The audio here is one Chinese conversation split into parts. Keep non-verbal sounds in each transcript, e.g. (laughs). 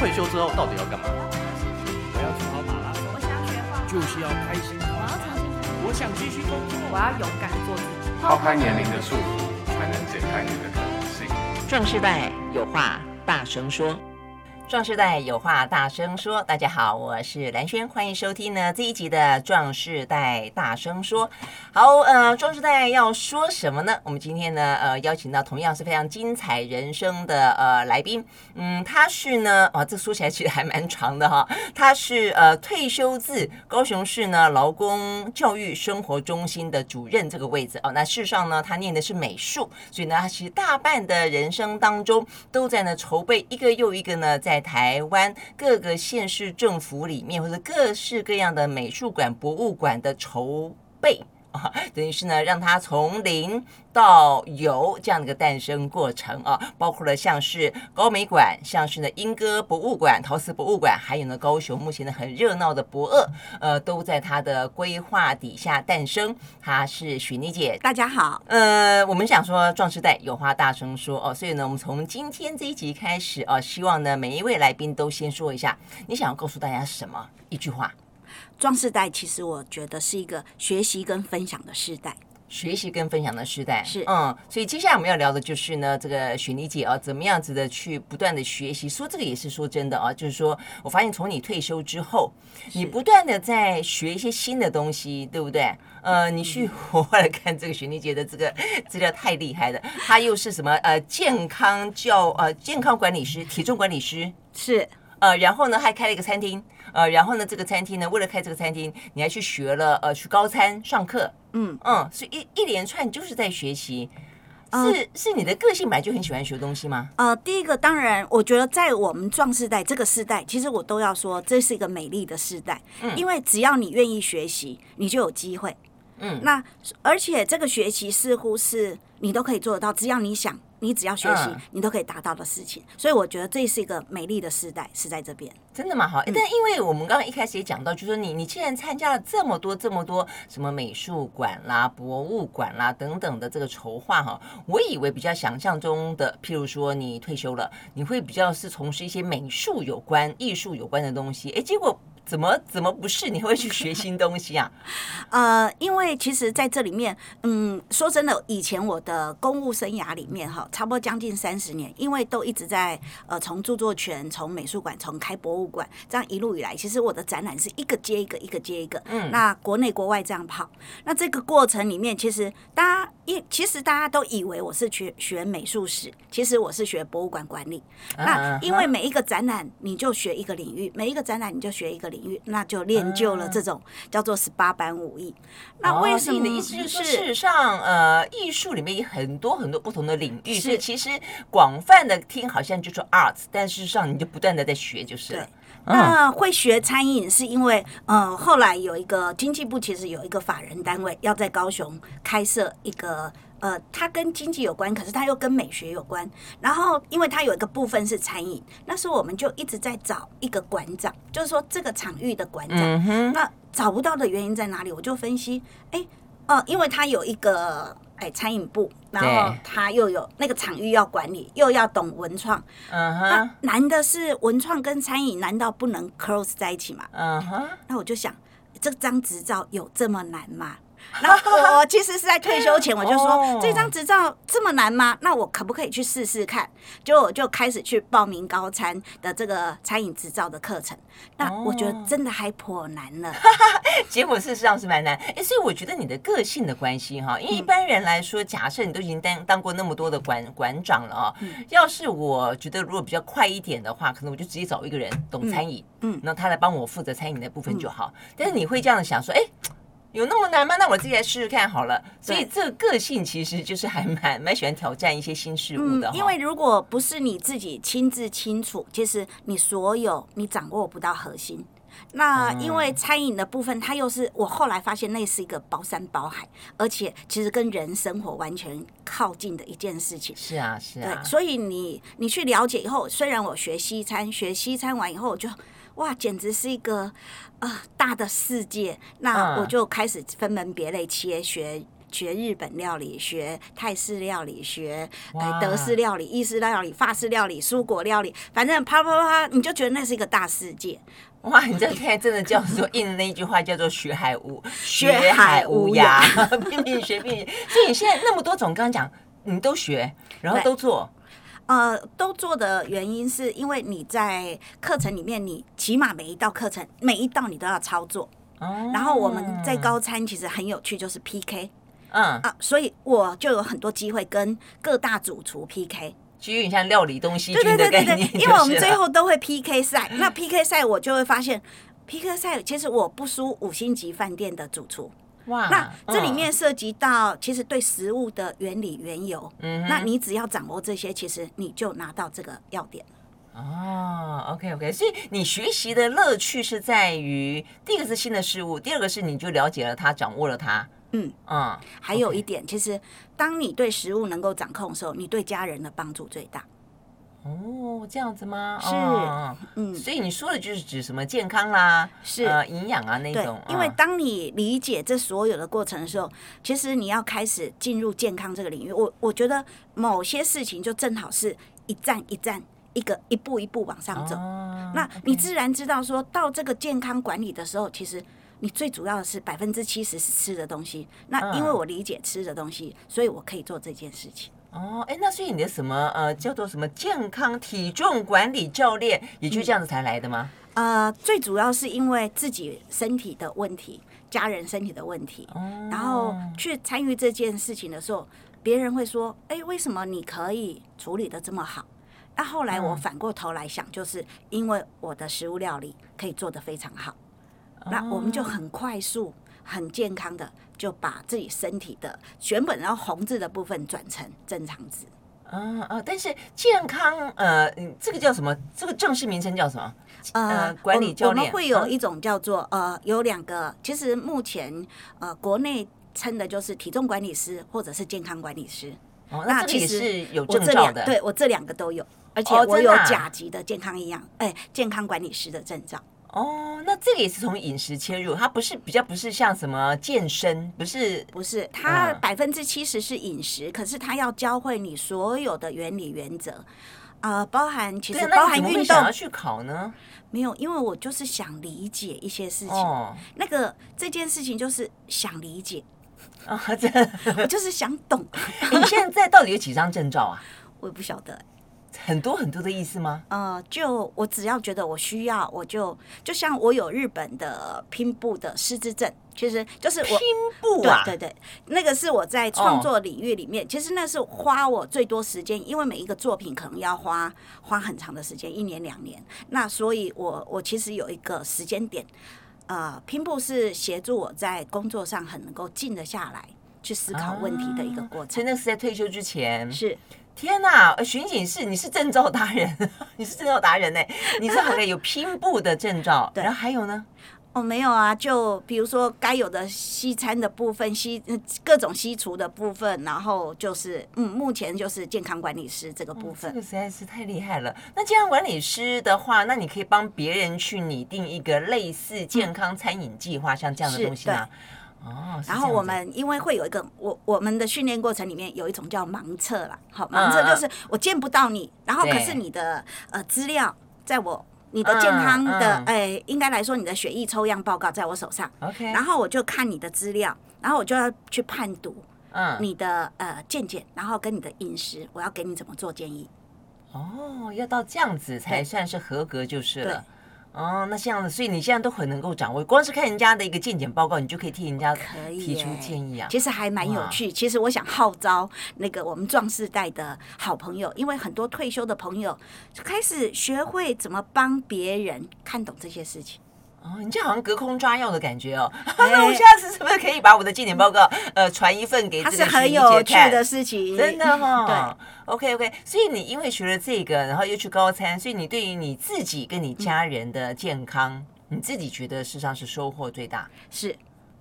退休之后到底要干嘛？我要跑马拉松，我想学画画，就是要开心。我要重新，我想继续工作，我要勇敢做自己。抛开年龄的束缚，才能解开你的可能性。壮世代有话大声说。壮世代有话大声说，大家好，我是兰轩，欢迎收听呢这一集的壮世代大声说。好，呃，壮世代要说什么呢？我们今天呢，呃，邀请到同样是非常精彩人生的呃来宾，嗯，他是呢，哦，这说起来其实还蛮长的哈，他是呃退休自高雄市呢劳工教育生活中心的主任这个位置哦。那事实上呢，他念的是美术，所以呢，他其实大半的人生当中都在呢筹备一个又一个呢在台湾各个县市政府里面，或者各式各样的美术馆、博物馆的筹备。啊，(laughs) 等于是呢，让它从零到有这样的一个诞生过程啊，包括了像是高美馆，像是呢莺歌博物馆、陶瓷博物馆，还有呢高雄目前呢很热闹的博二，呃，都在它的规划底下诞生。他是许妮姐，大家好。呃，我们想说壮士代有话大声说哦，所以呢，我们从今天这一集开始啊，希望呢每一位来宾都先说一下，你想要告诉大家什么一句话？壮世代其实我觉得是一个学习跟分享的世代。学习跟分享的时代是，嗯，所以接下来我们要聊的就是呢，这个雪妮姐啊，怎么样子的去不断的学习。说这个也是说真的啊，就是说我发现从你退休之后，你不断的在学一些新的东西，对不对？呃，你去我后来看这个雪妮姐的这个资料太厉害了，她又是什么呃健康教呃健康管理师、体重管理师是。呃，然后呢，还开了一个餐厅，呃，然后呢，这个餐厅呢，为了开这个餐厅，你还去学了，呃，去高餐上课，嗯嗯，所以一一连串就是在学习，是、呃、是你的个性本来就很喜欢学东西吗？呃，第一个当然，我觉得在我们壮世代这个世代，其实我都要说，这是一个美丽的世代，嗯，因为只要你愿意学习，你就有机会，嗯，那而且这个学习似乎是你都可以做得到，只要你想。你只要学习，你都可以达到的事情，嗯，所以我觉得这是一个美丽的时代，是在这边。真的吗？好，但因为我们刚刚一开始也讲到，就是说你你既然参加了这么多这么多什么美术馆啦、博物馆啦等等的这个筹划哈，我以为比较想象中的，譬如说你退休了，你会比较是从事一些美术有关、艺术有关的东西，哎，结果。怎么怎么不是？你会去学新东西啊？(laughs) 呃，因为其实在这里面，嗯，说真的，以前我的公务生涯里面哈，差不多将近三十年，因为都一直在呃，从著作权、从美术馆、从开博物馆，这样一路以来，其实我的展览是一个接一个，一个接一个。嗯，那国内国外这样跑，那这个过程里面，其实大家一其实大家都以为我是学学美术史，其实我是学博物馆管理。那因为每一个展览你就学一个领域，每一个展览你就学一个领域。那就练就了这种叫做十八般武艺。那为什么？你的意思就是，事实上，呃，艺术里面有很多很多不同的领域，是其实广泛的听好像就是 arts，但事实上你就不断的在学，就是。对。那会学餐饮是因为，呃，后来有一个经济部其实有一个法人单位要在高雄开设一个。呃，它跟经济有关，可是它又跟美学有关。然后，因为它有一个部分是餐饮，那时候我们就一直在找一个馆长，就是说这个场域的馆长。嗯、那找不到的原因在哪里？我就分析，哎，哦、呃，因为他有一个哎餐饮部，然后他又有那个场域要管理，又要懂文创。嗯哼。那难的是文创跟餐饮，难道不能 close 在一起吗？嗯哼。那我就想，这张执照有这么难吗？(laughs) 然后我其实是在退休前，我就说这张执照这么难吗？那我可不可以去试试看？就我就开始去报名高餐的这个餐饮执照的课程。那我觉得真的还颇难了。(laughs) 结果事实上是蛮难。哎，所以我觉得你的个性的关系哈，因为一般人来说，假设你都已经当当过那么多的馆馆长了啊，要是我觉得如果比较快一点的话，可能我就直接找一个人懂餐饮，嗯，那他来帮我负责餐饮的部分就好。但是你会这样想说，哎。有那么难吗？那我自己来试试看好了。所以这个个性其实就是还蛮蛮喜欢挑战一些新事物的。嗯，因为如果不是你自己亲自清楚，其实你所有你掌握不到核心。那因为餐饮的部分，它又是我后来发现那是一个包山包海，而且其实跟人生活完全靠近的一件事情。是啊，是啊。对，所以你你去了解以后，虽然我学西餐，学西餐完以后我就。哇，简直是一个呃大的世界。那我就开始分门别类切，学学日本料理，学泰式料理，学德式料理、意式料理、法式料理、蔬果料理，反正啪啪啪，你就觉得那是一个大世界。哇，你这现在真的叫做应了那一句话，叫做学海无学海无涯，拼命学拼命。(laughs) 所以你现在那么多种，刚刚讲你都学，然后都做。呃，都做的原因是因为你在课程里面，你起码每一道课程每一道你都要操作。哦。然后我们在高餐其实很有趣，就是 PK。嗯。啊，所以我就有很多机会跟各大主厨 PK。就有点像料理东西对对对对对，因为我们最后都会 PK 赛。那 PK 赛我就会发现，PK 赛其实我不输五星级饭店的主厨。哇，那这里面涉及到其实对食物的原理缘由，嗯，那你只要掌握这些，其实你就拿到这个要点。哦，OK OK，所以你学习的乐趣是在于，第一个是新的事物，第二个是你就了解了它，掌握了它。嗯嗯，还有一点，其实当你对食物能够掌控的时候，你对家人的帮助最大。哦，这样子吗？是，哦、嗯，所以你说的就是指什么健康啦，是呃营养啊那种。对，因为当你理解这所有的过程的时候，嗯、其实你要开始进入健康这个领域。我我觉得某些事情就正好是一站一站，一个一步一步往上走。哦、那你自然知道说到这个健康管理的时候，其实你最主要的是百分之七十是吃的东西。那因为我理解吃的东西，所以我可以做这件事情。哦，哎，那所以你的什么呃叫做什么健康体重管理教练，也就这样子才来的吗？嗯、呃，最主要是因为自己身体的问题，家人身体的问题，哦、然后去参与这件事情的时候，别人会说，哎，为什么你可以处理的这么好？那后来我反过头来想，就是因为我的食物料理可以做得非常好，哦、那我们就很快速、很健康的。就把自己身体的原本然后红字的部分转成正常字。嗯啊，但是健康呃，这个叫什么？这个正式名称叫什么？呃，管理教练。我们会有一种叫做呃，有两个，其实目前呃，国内称的就是体重管理师或者是健康管理师。哦，那其实是有证照的。对，我这两个都有，而且我有甲级的健康营养哎，健康管理师的证照。哦，那这个也是从饮食切入，它不是比较不是像什么健身，不是不是，它百分之七十是饮食，嗯、可是它要教会你所有的原理原则，啊、呃，包含其实包含运动。想要去考呢？没有，因为我就是想理解一些事情。哦，那个这件事情就是想理解 (laughs) 啊，这我就是想懂。(laughs) 你现在到底有几张证照啊？我也不晓得。很多很多的意思吗？呃，就我只要觉得我需要，我就就像我有日本的拼布的师资证，其实就是我拼布啊，对对对，那个是我在创作领域里面，哦、其实那是花我最多时间，因为每一个作品可能要花花很长的时间，一年两年。那所以我我其实有一个时间点，呃，拼布是协助我在工作上很能够静得下来去思考问题的一个过程。所以那是在退休之前是。天呐，巡警是你是证照达人，你是证照达人呢？你是好像有 (laughs) 拼布的证照，对然后还有呢？哦，没有啊，就比如说该有的西餐的部分，西各种西厨的部分，然后就是嗯，目前就是健康管理师这个部分。哦，这个实在是太厉害了。那健康管理师的话，那你可以帮别人去拟定一个类似健康餐饮计划，嗯、像这样的东西吗？哦，然后我们因为会有一个我我们的训练过程里面有一种叫盲测啦，好，盲测就是我见不到你，然后可是你的呃资料在我你的健康的哎，应该来说你的血液抽样报告在我手上，OK，然后我就看你的资料，然后我就要去判读嗯。你的呃健检，然后跟你的饮食，我要给你怎么做建议。哦，要到这样子才算是合格就是了。哦，那这样子，所以你现在都很能够掌握，光是看人家的一个健检报告，你就可以替人家提出建议啊。其实还蛮有趣。其实我想号召那个我们壮世代的好朋友，因为很多退休的朋友开始学会怎么帮别人看懂这些事情。哦，你这好像隔空抓药的感觉哦。欸、那 (laughs) 我下次是不是可以把我的健检报告呃传一份给这个徐怡姐看？它是很有趣的事情，真的哈、哦。(laughs) 对，OK OK。所以你因为学了这个，然后又去高餐，所以你对于你自己跟你家人的健康，嗯、你自己觉得事实上是收获最大。是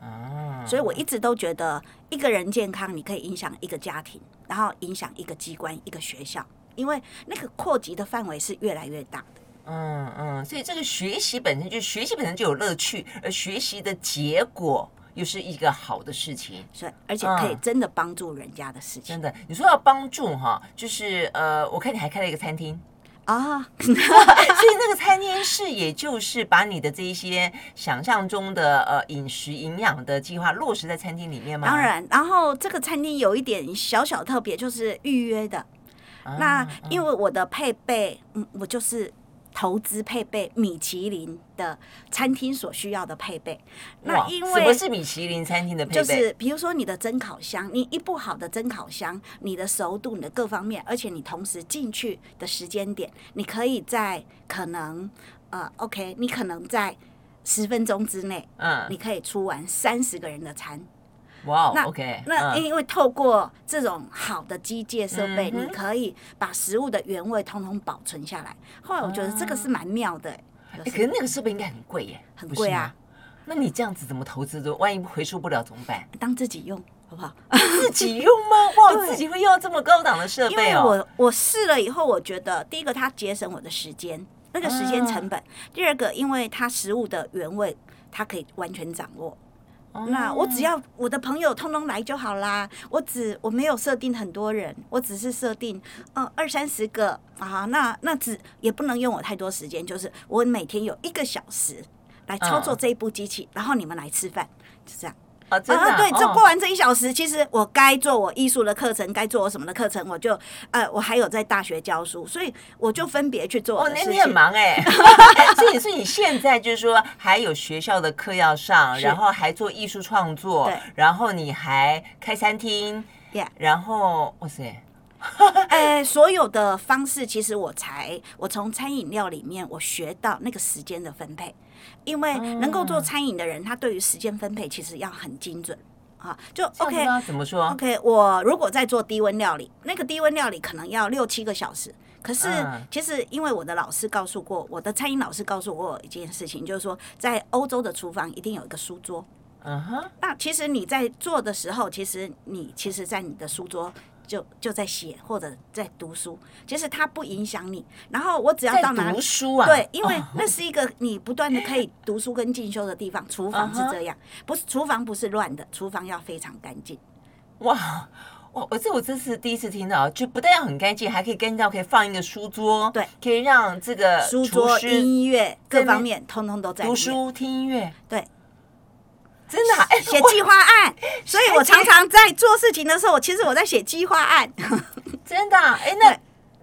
啊，所以我一直都觉得一个人健康，你可以影响一个家庭，然后影响一个机关、一个学校，因为那个扩及的范围是越来越大的。嗯嗯，所以这个学习本身就学习本身就有乐趣，而学习的结果又是一个好的事情，所以而且可以真的帮助人家的事情。真的，你说要帮助哈，就是呃，我看你还开了一个餐厅啊，(laughs) 所以那个餐厅是也就是把你的这一些想象中的呃饮食营养的计划落实在餐厅里面吗？当然，然后这个餐厅有一点小小特别，就是预约的。啊、那因为我的配备，嗯，我就是。投资配备米其林的餐厅所需要的配备，那因为什么是米其林餐厅的配备？就是比如说你的蒸烤箱，你一部好的蒸烤箱，你的熟度、你的各方面，而且你同时进去的时间点，你可以在可能呃，OK，你可能在十分钟之内，嗯，你可以出完三十个人的餐。哇、wow, 那 OK，那因为透过这种好的机械设备，嗯、你可以把食物的原味通通保存下来。后来我觉得这个是蛮妙的、欸欸，可是那个设备应该很贵耶，很贵啊。那你这样子怎么投资的？万一回收不了怎么办？当自己用好不好？自己用吗？(laughs) 哇，自己会用到这么高档的设备哦。因为我我试了以后，我觉得第一个它节省我的时间，那个时间成本；啊、第二个，因为它食物的原味，它可以完全掌握。那我只要我的朋友通通来就好啦。我只我没有设定很多人，我只是设定嗯二三十个啊。那那只也不能用我太多时间，就是我每天有一个小时来操作这一部机器，然后你们来吃饭，就这样。啊，真的、啊、对，这过完这一小时，其实我该做我艺术的课程，该做我什么的课程，我就呃，我还有在大学教书，所以我就分别去做。哦，那你很忙哎、欸，所 (laughs) 以所以你现在就是说还有学校的课要上，然后还做艺术创作，对，然后你还开餐厅，Yeah. 然后哇塞，哎，(laughs) 所有的方式其实我才我从餐饮料里面我学到那个时间的分配。因为能够做餐饮的人，他对于时间分配其实要很精准啊。就 OK，怎么说？OK，我如果在做低温料理，那个低温料理可能要六七个小时。可是其实因为我的老师告诉过，我的餐饮老师告诉过我一件事情，就是说在欧洲的厨房一定有一个书桌。嗯哼。那其实你在做的时候，其实你其实，在你的书桌。就就在写或者在读书，其实它不影响你。然后我只要到哪里读书啊？对，因为那是一个你不断的可以读书跟进修的地方。厨房是这样，不是厨房不是乱的，厨房要非常干净。哇哇！我这我这是第一次听到，就不但要很干净，还可以干净到可以放一个书桌，对，可以让这个书桌、音乐各方面通通都在读书听音乐，对。真的，哎，写计划案，(laughs) 所以我常常在做事情的时候，我其实我在写计划案。(laughs) 真的，哎，那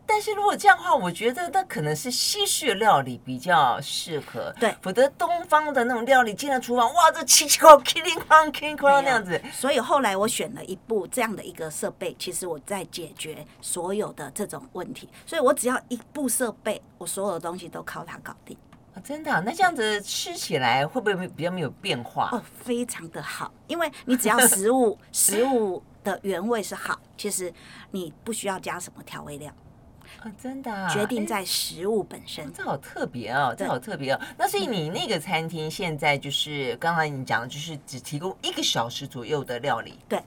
但是如果这样的话，我觉得那可能是西式料理比较适合，对，否则东方的那种料理进了厨房，哇，这七七口 killing on killing on 那样子。所以后来我选了一部这样的一个设备，其实我在解决所有的这种问题，所以我只要一部设备，我所有的东西都靠它搞定。真的、啊？那这样子吃起来会不会比较没有变化？哦，非常的好，因为你只要食物食物的原味是好，其实你不需要加什么调味料。啊，真的、啊？决定在食物本身。哦、这好特别哦，这好特别哦。那所以你那个餐厅现在就是刚才你讲的，就是只提供一个小时左右的料理。对，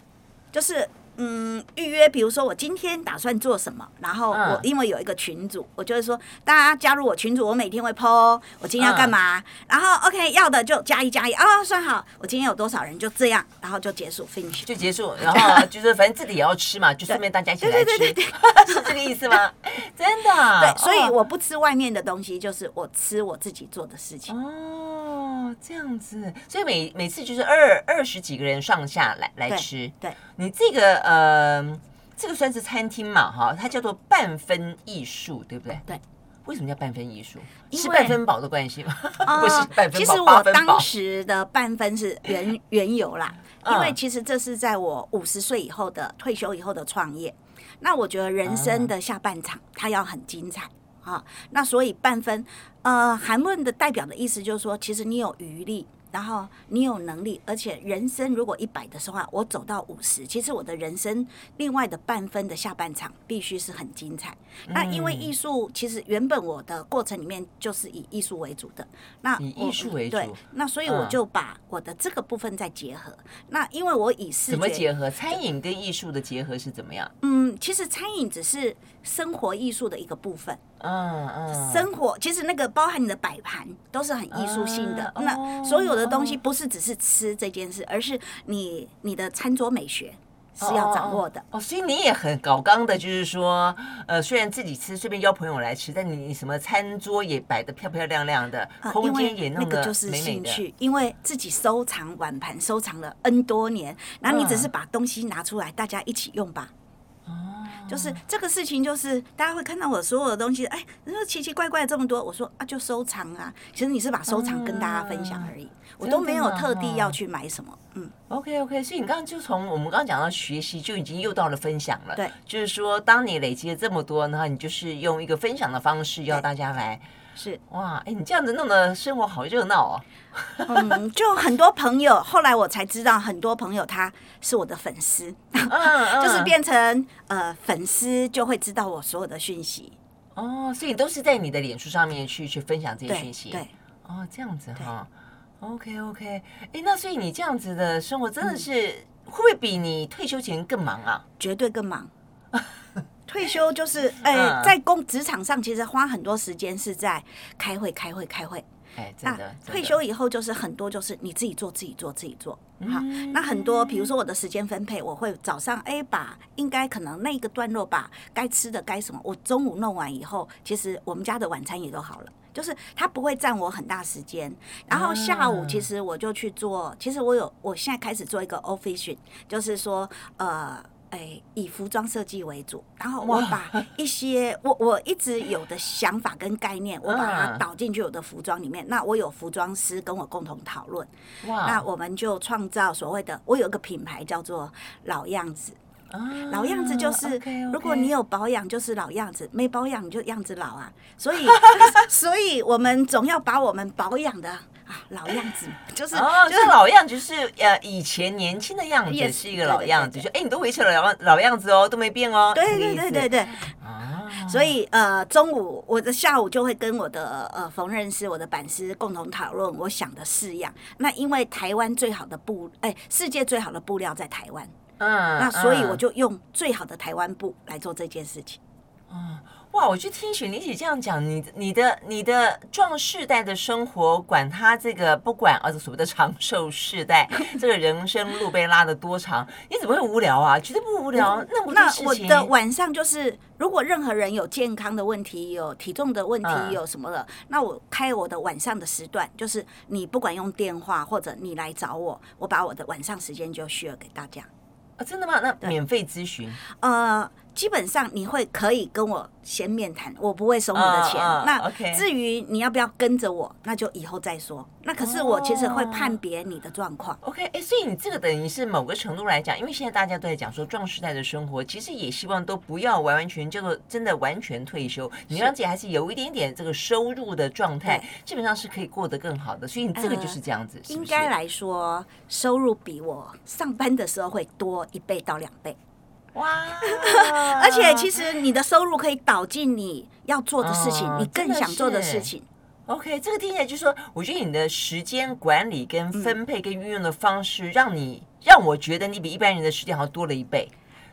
就是。嗯，预约，比如说我今天打算做什么，然后我因为有一个群组，我就会说大家加入我群组，我每天会 po 我今天要干嘛，然后 OK 要的就加一加一啊，算好我今天有多少人就这样，然后就结束 finish 就结束，然后就是反正自己也要吃嘛，(laughs) 就顺便大家一起来吃，(laughs) 是这个意思吗？(laughs) 真的，对，所以我不吃外面的东西，就是我吃我自己做的事情。哦，这样子，所以每每次就是二二十几个人上下来来吃，对，对你这个。呃，这个算是餐厅嘛，哈，它叫做半分艺术，对不对？对，为什么叫半分艺术？是半分饱的关系吗？呃、(laughs) 不是半分饱，其实我当时的半分是原 (laughs) 原由啦，因为其实这是在我五十岁以后的退休以后的创业。那我觉得人生的下半场它要很精彩啊，那所以半分，呃，韩论的代表的意思就是说，其实你有余力。然后你有能力，而且人生如果一百的话，我走到五十，其实我的人生另外的半分的下半场必须是很精彩。嗯、那因为艺术，其实原本我的过程里面就是以艺术为主的。那以艺术为主，对，那所以我就把我的这个部分再结合。嗯、那因为我以视觉怎么结合？餐饮跟艺术的结合是怎么样？嗯，其实餐饮只是生活艺术的一个部分。嗯嗯，生活其实那个包含你的摆盘都是很艺术性的。嗯、那所有的东西不是只是吃这件事，而是你你的餐桌美学。是要掌握的哦，哦，所以你也很搞刚的，就是说，呃，虽然自己吃，顺便邀朋友来吃，但你你什么餐桌也摆得漂漂亮亮的，空间也那个就是兴趣，因为自己收藏碗盘收藏了 N 多年，然后你只是把东西拿出来，大家一起用吧。哦，就是这个事情，就是大家会看到我所有的东西，哎，你说奇奇怪怪这么多，我说啊，就收藏啊。其实你是把收藏跟大家分享而已，我都没有特地要去买什么。嗯，OK OK，所以你刚刚就从我们刚刚讲到学习，就已经又到了分享了。对，就是说，当你累积了这么多，然后你就是用一个分享的方式要大家来。是哇，哎，你这样子弄得生活好热闹哦。嗯，就很多朋友，后来我才知道，很多朋友他是我的粉丝，(laughs) 就是变成呃粉丝就会知道我所有的讯息。哦，所以都是在你的脸书上面去去分享这些讯息。对。对哦，这样子哈。OK OK，哎，那所以你这样子的生活真的是、嗯、会不会比你退休前更忙啊？绝对更忙。(laughs) 退休就是哎、欸，在工职场上其实花很多时间是在开会、开会、开会。哎，真的。退休以后就是很多就是你自己做、自己做、自己做。好，那很多比如说我的时间分配，我会早上哎把应该可能那个段落把该吃的该什么，我中午弄完以后，其实我们家的晚餐也都好了。就是它不会占我很大时间，然后下午其实我就去做，其实我有我现在开始做一个 office，就是说呃，哎，以服装设计为主，然后我把一些我我一直有的想法跟概念，我把它导进去我的服装里面。那我有服装师跟我共同讨论，那我们就创造所谓的，我有一个品牌叫做老样子。老样子就是，如果你有保养就是老样子，没保养你就样子老啊。所以，(laughs) 所以我们总要把我们保养的啊老样子，(laughs) 就是哦就是老样子，就是呃以前年轻的样子是一个老样子，就哎你都维持了老老样子哦，都没变哦。对对对对对。啊，所以呃中午我的下午就会跟我的呃缝纫师、我的板师共同讨论我想的式样。那因为台湾最好的布，哎，世界最好的布料在台湾。嗯，那所以我就用最好的台湾布来做这件事情。嗯，哇，我去听雪妮姐这样讲，你你的你的壮世代的生活，管他这个不管啊，所谓的长寿世代，这个人生路被拉得多长，你怎么会无聊啊？绝对不无聊。那么多事情。那我的晚上就是，如果任何人有健康的问题，有体重的问题，有什么的，嗯、那我开我的晚上的时段，就是你不管用电话或者你来找我，我把我的晚上时间就 share 给大家。啊，真的吗？那免费咨询？呃，基本上你会可以跟我先面谈，我不会收你的钱。Uh, uh, 那至于你要不要跟着我，那就以后再说。那可是我其实会判别你的状况。Uh, OK，哎，所以你这个等于是某个程度来讲，因为现在大家都在讲说壮时代的生活，其实也希望都不要完完全叫做真的完全退休，你让自己还是有一点点这个收入的状态，基本上是可以过得更好的。所以你这个就是这样子，是是？应该来说，收入比我上班的时候会多一倍到两倍。哇！(laughs) 而且其实你的收入可以导进你要做的事情，哦、你更想做的事情。OK，这个听起来就是说，我觉得你的时间管理跟分配跟运用的方式，让你、嗯、让我觉得你比一般人的时间好像多了一倍。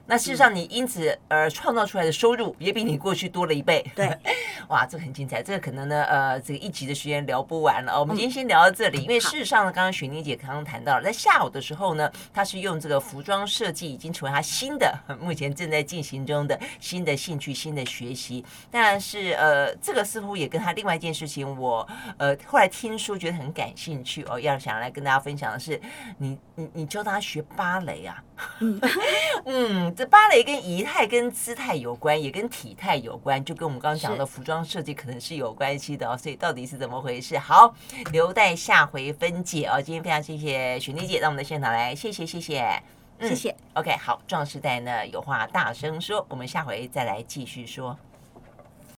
那事实上，你因此而创造出来的收入也比你过去多了一倍。对，(laughs) 哇，这个很精彩。这个可能呢，呃，这个一集的时间聊不完了。我们今天先聊到这里，因为事实上呢，刚刚雪妮姐刚刚谈到了，在下午的时候呢，她是用这个服装设计，已经成为她新的，(laughs) 目前正在进行中的新的兴趣、新的学习。但是，呃，这个似乎也跟她另外一件事情，我呃后来听说觉得很感兴趣哦，要想来跟大家分享的是，你你你教她学芭蕾啊？嗯 (laughs) 嗯。这芭蕾跟仪态、跟姿态有关，也跟体态有关，就跟我们刚刚讲的服装设计可能是有关系的哦。所以到底是怎么回事？好，留待下回分解哦。今天非常谢谢雪妮姐到我们的现场来，谢谢谢谢，嗯、谢谢。OK，好，壮士代呢有话大声说，我们下回再来继续说。